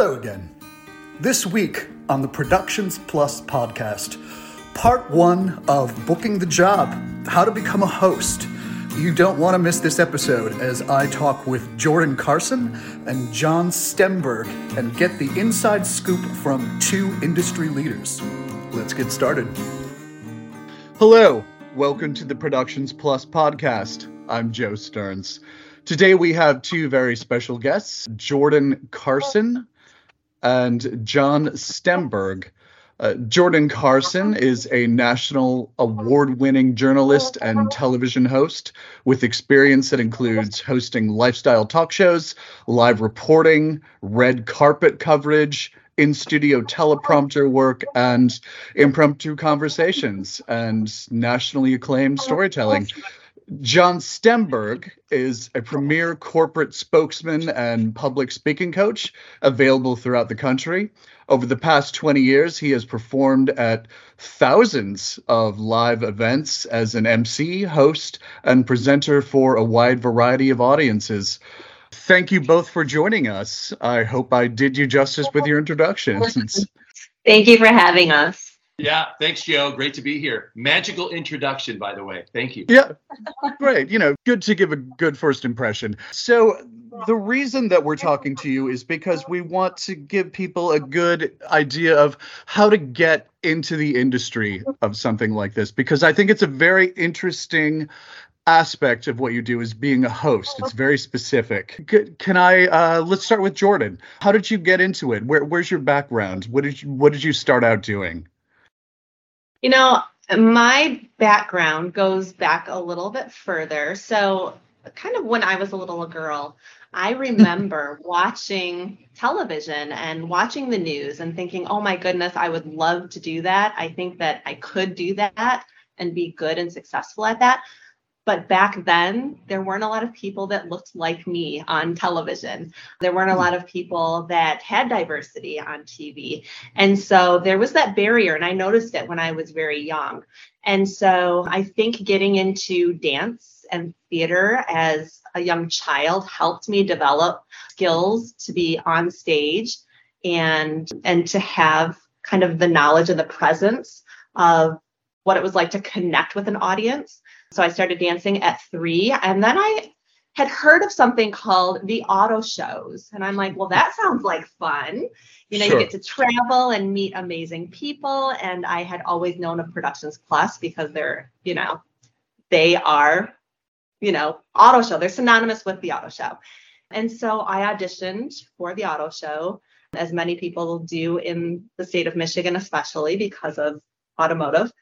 Hello again. This week on the Productions Plus podcast, part one of Booking the Job How to Become a Host. You don't want to miss this episode as I talk with Jordan Carson and John Stemberg and get the inside scoop from two industry leaders. Let's get started. Hello, welcome to the Productions Plus podcast. I'm Joe Stearns. Today we have two very special guests, Jordan Carson and John Stemberg. Uh, Jordan Carson is a national award winning journalist and television host with experience that includes hosting lifestyle talk shows, live reporting, red carpet coverage, in studio teleprompter work, and impromptu conversations and nationally acclaimed storytelling. John Stemberg is a premier corporate spokesman and public speaking coach available throughout the country. Over the past 20 years, he has performed at thousands of live events as an MC, host, and presenter for a wide variety of audiences. Thank you both for joining us. I hope I did you justice with your introductions. Thank you for having us. Yeah, thanks, Joe. Great to be here. Magical introduction, by the way. Thank you. Yeah, great. You know, good to give a good first impression. So, the reason that we're talking to you is because we want to give people a good idea of how to get into the industry of something like this, because I think it's a very interesting aspect of what you do is being a host. It's very specific. Can I uh, let's start with Jordan. How did you get into it? Where, where's your background? What did you what did you start out doing? You know, my background goes back a little bit further. So, kind of when I was a little girl, I remember watching television and watching the news and thinking, oh my goodness, I would love to do that. I think that I could do that and be good and successful at that. But back then, there weren't a lot of people that looked like me on television. There weren't a hmm. lot of people that had diversity on TV. And so there was that barrier. And I noticed it when I was very young. And so I think getting into dance and theater as a young child helped me develop skills to be on stage and and to have kind of the knowledge and the presence of what it was like to connect with an audience so I started dancing at three. And then I had heard of something called the auto shows. And I'm like, well, that sounds like fun. You know, sure. you get to travel and meet amazing people. And I had always known of Productions Plus because they're, you know, they are, you know, auto show. They're synonymous with the auto show. And so I auditioned for the auto show, as many people do in the state of Michigan, especially because of automotive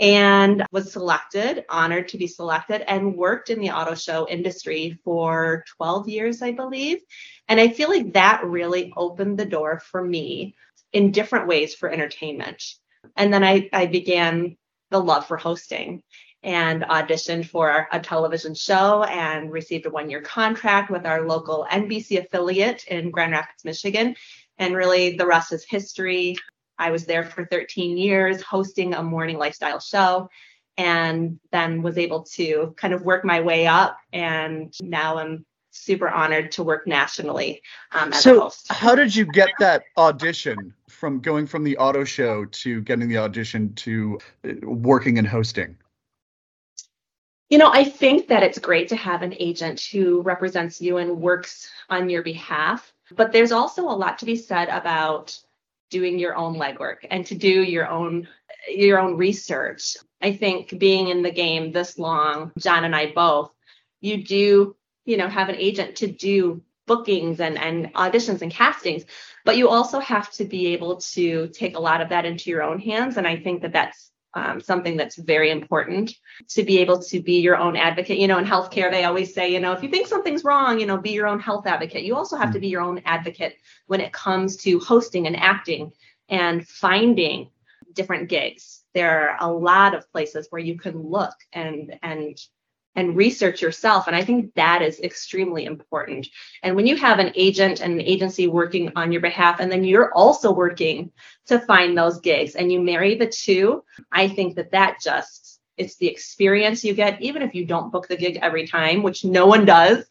and was selected, honored to be selected, and worked in the auto show industry for 12 years, I believe. And I feel like that really opened the door for me in different ways for entertainment. And then I, I began the love for hosting and auditioned for a television show and received a one year contract with our local NBC affiliate in Grand Rapids, Michigan. And really, the rest is history. I was there for 13 years hosting a morning lifestyle show and then was able to kind of work my way up. And now I'm super honored to work nationally um, as so a host. How did you get that audition from going from the auto show to getting the audition to uh, working and hosting? You know, I think that it's great to have an agent who represents you and works on your behalf. But there's also a lot to be said about doing your own legwork and to do your own your own research. I think being in the game this long, John and I both, you do, you know, have an agent to do bookings and, and auditions and castings, but you also have to be able to take a lot of that into your own hands. And I think that that's um, something that's very important to be able to be your own advocate. You know, in healthcare, they always say, you know, if you think something's wrong, you know, be your own health advocate. You also have to be your own advocate when it comes to hosting and acting and finding different gigs. There are a lot of places where you can look and and and research yourself. And I think that is extremely important. And when you have an agent and an agency working on your behalf, and then you're also working to find those gigs and you marry the two, I think that that just, it's the experience you get, even if you don't book the gig every time, which no one does.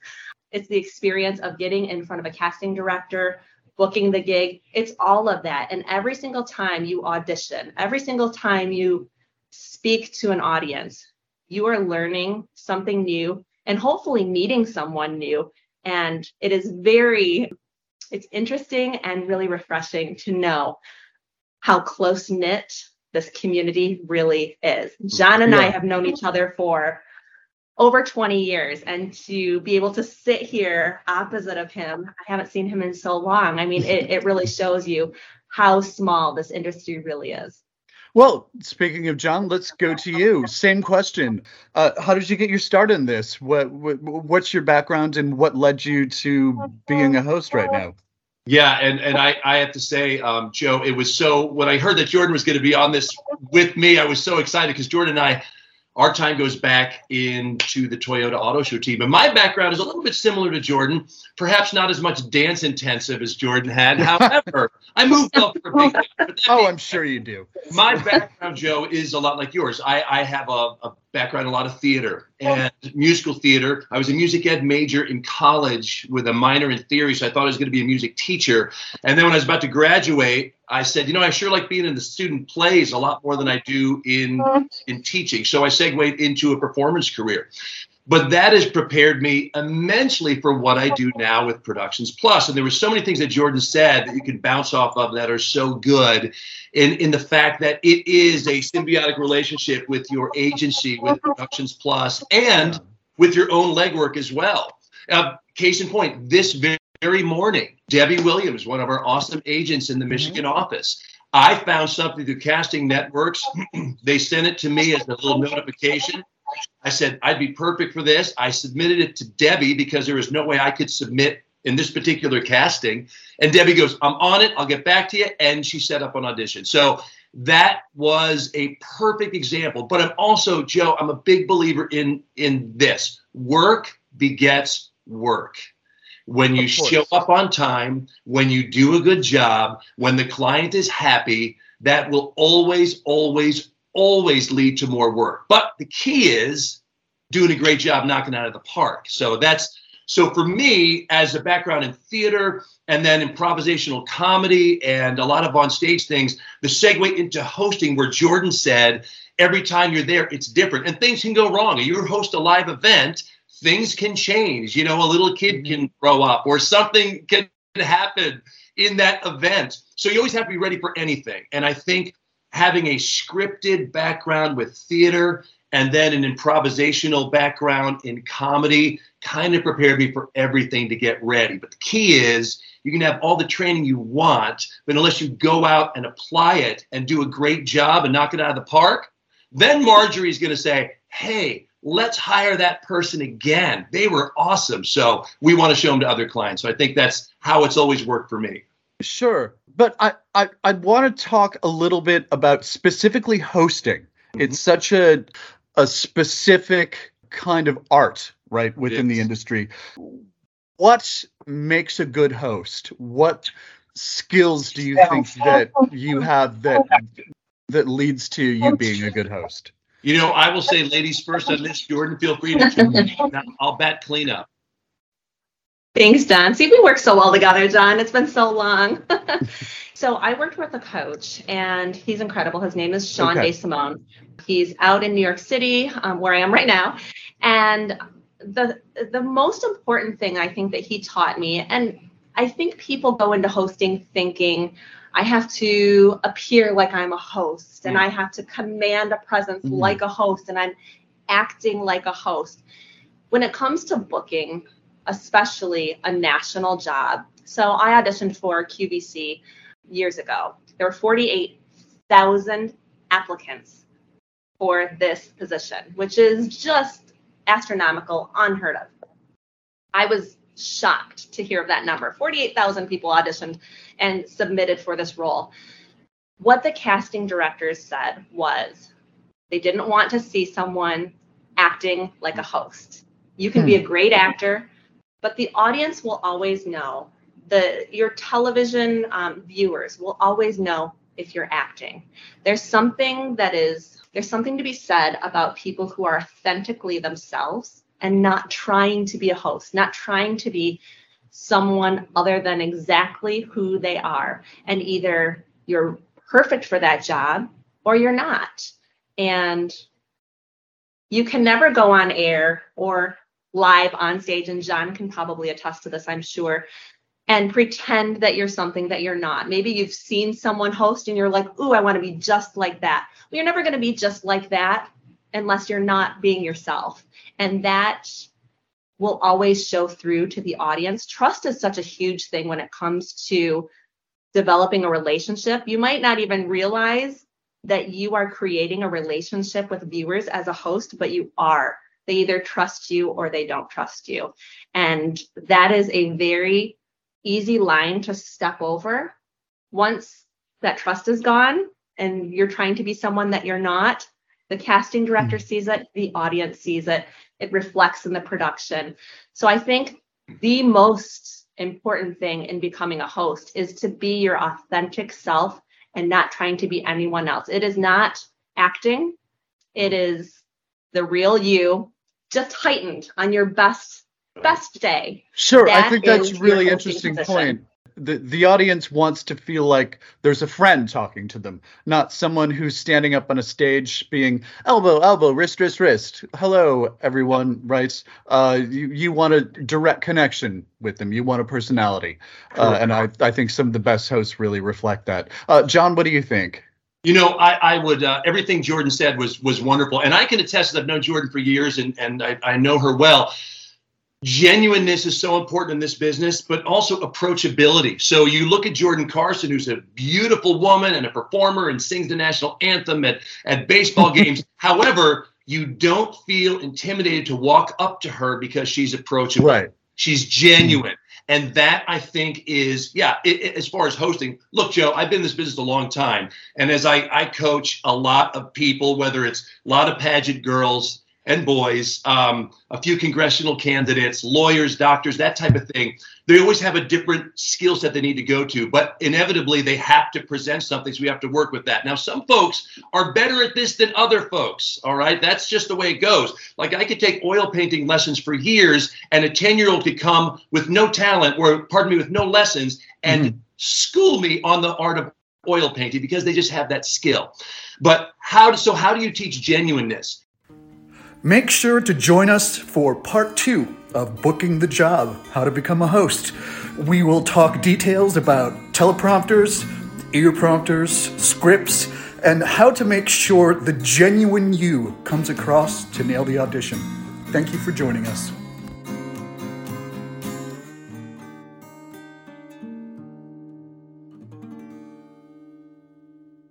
It's the experience of getting in front of a casting director, booking the gig. It's all of that. And every single time you audition, every single time you speak to an audience, you are learning something new and hopefully meeting someone new. And it is very, it's interesting and really refreshing to know how close knit this community really is. John and yeah. I have known each other for over 20 years and to be able to sit here opposite of him i haven't seen him in so long i mean it, it really shows you how small this industry really is well speaking of john let's go to you. Same question. Uh, how did you get your start in this? What, what what's your background and what led you to being a host right now? Yeah, and and I, I have to say, um, Joe, it was so when I heard that Jordan was going to be on this with me, I was so excited because Jordan and I our time goes back into the Toyota Auto Show team. And my background is a little bit similar to Jordan, perhaps not as much dance intensive as Jordan had. However, I moved up for a big. Oh, I'm sure you do. My background, Joe, is a lot like yours. I, I have a, a background a lot of theater oh. and musical theater. I was a music ed major in college with a minor in theory, so I thought I was going to be a music teacher. And then when I was about to graduate, I said, you know, I sure like being in the student plays a lot more than I do in oh. in teaching. So I segued into a performance career. But that has prepared me immensely for what I do now with Productions Plus. And there were so many things that Jordan said that you can bounce off of that are so good in, in the fact that it is a symbiotic relationship with your agency, with Productions Plus, and with your own legwork as well. Uh, case in point, this very morning, Debbie Williams, one of our awesome agents in the Michigan mm-hmm. office, I found something through casting networks. they sent it to me as a little notification. I said, I'd be perfect for this. I submitted it to Debbie because there was no way I could submit in this particular casting. And Debbie goes, I'm on it. I'll get back to you. And she set up an audition. So that was a perfect example. But I'm also, Joe, I'm a big believer in in this. Work begets work. When you show up on time, when you do a good job, when the client is happy, that will always, always, always lead to more work. But the key is doing a great job knocking out of the park. So that's so for me, as a background in theater and then improvisational comedy and a lot of on stage things, the segue into hosting, where Jordan said, every time you're there, it's different and things can go wrong. You host a live event, things can change. You know, a little kid mm-hmm. can grow up or something can happen in that event. So you always have to be ready for anything. And I think having a scripted background with theater and then an improvisational background in comedy kind of prepared me for everything to get ready. But the key is you can have all the training you want, but unless you go out and apply it and do a great job and knock it out of the park, then Marjorie's going to say, hey, let's hire that person again. They were awesome. So we want to show them to other clients. So I think that's how it's always worked for me. Sure. But I, I, I want to talk a little bit about specifically hosting. It's mm-hmm. such a, a specific kind of art, right, within the industry. What makes a good host? What skills do you think that you have that that leads to you being a good host? You know, I will say ladies first on this. Jordan, feel free to. I'll bat cleanup. Thanks, John. See, we work so well together, John. It's been so long. so I worked with a coach, and he's incredible. His name is Sean okay. DeSimone. He's out in New York City, um, where I am right now. And the the most important thing I think that he taught me, and I think people go into hosting thinking, I have to appear like I'm a host, and mm. I have to command a presence mm. like a host, and I'm acting like a host. When it comes to booking, especially a national job. So I auditioned for QVC years ago. There were 48,000 applicants for this position, which is just astronomical, unheard of. I was shocked to hear of that number. 48,000 people auditioned and submitted for this role. What the casting directors said was they didn't want to see someone acting like a host. You can hmm. be a great actor, but the audience will always know the your television um, viewers will always know if you're acting there's something that is there's something to be said about people who are authentically themselves and not trying to be a host not trying to be someone other than exactly who they are. And either you're perfect for that job or you're not. And you can never go on air or live on stage, and John can probably attest to this, I'm sure, and pretend that you're something that you're not. Maybe you've seen someone host and you're like, ooh, I want to be just like that. Well, you're never going to be just like that unless you're not being yourself. And that will always show through to the audience. Trust is such a huge thing when it comes to developing a relationship. You might not even realize that you are creating a relationship with viewers as a host, but you are. They either trust you or they don't trust you. And that is a very easy line to step over. Once that trust is gone and you're trying to be someone that you're not, the casting director mm-hmm. sees it, the audience sees it, it reflects in the production. So I think the most important thing in becoming a host is to be your authentic self and not trying to be anyone else. It is not acting, it is the real you, just heightened on your best best day. Sure, that I think that's really interesting position. point the the audience wants to feel like there's a friend talking to them, not someone who's standing up on a stage being elbow, elbow, wrist, wrist, wrist. Hello, everyone. Right? Uh, you you want a direct connection with them. You want a personality, uh, and I I think some of the best hosts really reflect that. Uh, John, what do you think? You know, I, I would uh, everything Jordan said was was wonderful, and I can attest that I've known Jordan for years, and and I, I know her well genuineness is so important in this business, but also approachability. So you look at Jordan Carson, who's a beautiful woman and a performer and sings the national anthem at, at baseball games. However, you don't feel intimidated to walk up to her because she's approachable. Right. She's genuine. And that I think is, yeah, it, it, as far as hosting, look, Joe, I've been in this business a long time. And as I, I coach a lot of people, whether it's a lot of pageant girls, and boys, um, a few congressional candidates, lawyers, doctors, that type of thing. They always have a different skill set they need to go to, but inevitably they have to present something, so we have to work with that. Now, some folks are better at this than other folks, all right? That's just the way it goes. Like I could take oil painting lessons for years, and a 10 year old could come with no talent, or pardon me, with no lessons, and mm-hmm. school me on the art of oil painting because they just have that skill. But how, so how do you teach genuineness? Make sure to join us for part two of Booking the Job How to Become a Host. We will talk details about teleprompters, ear prompters, scripts, and how to make sure the genuine you comes across to nail the audition. Thank you for joining us.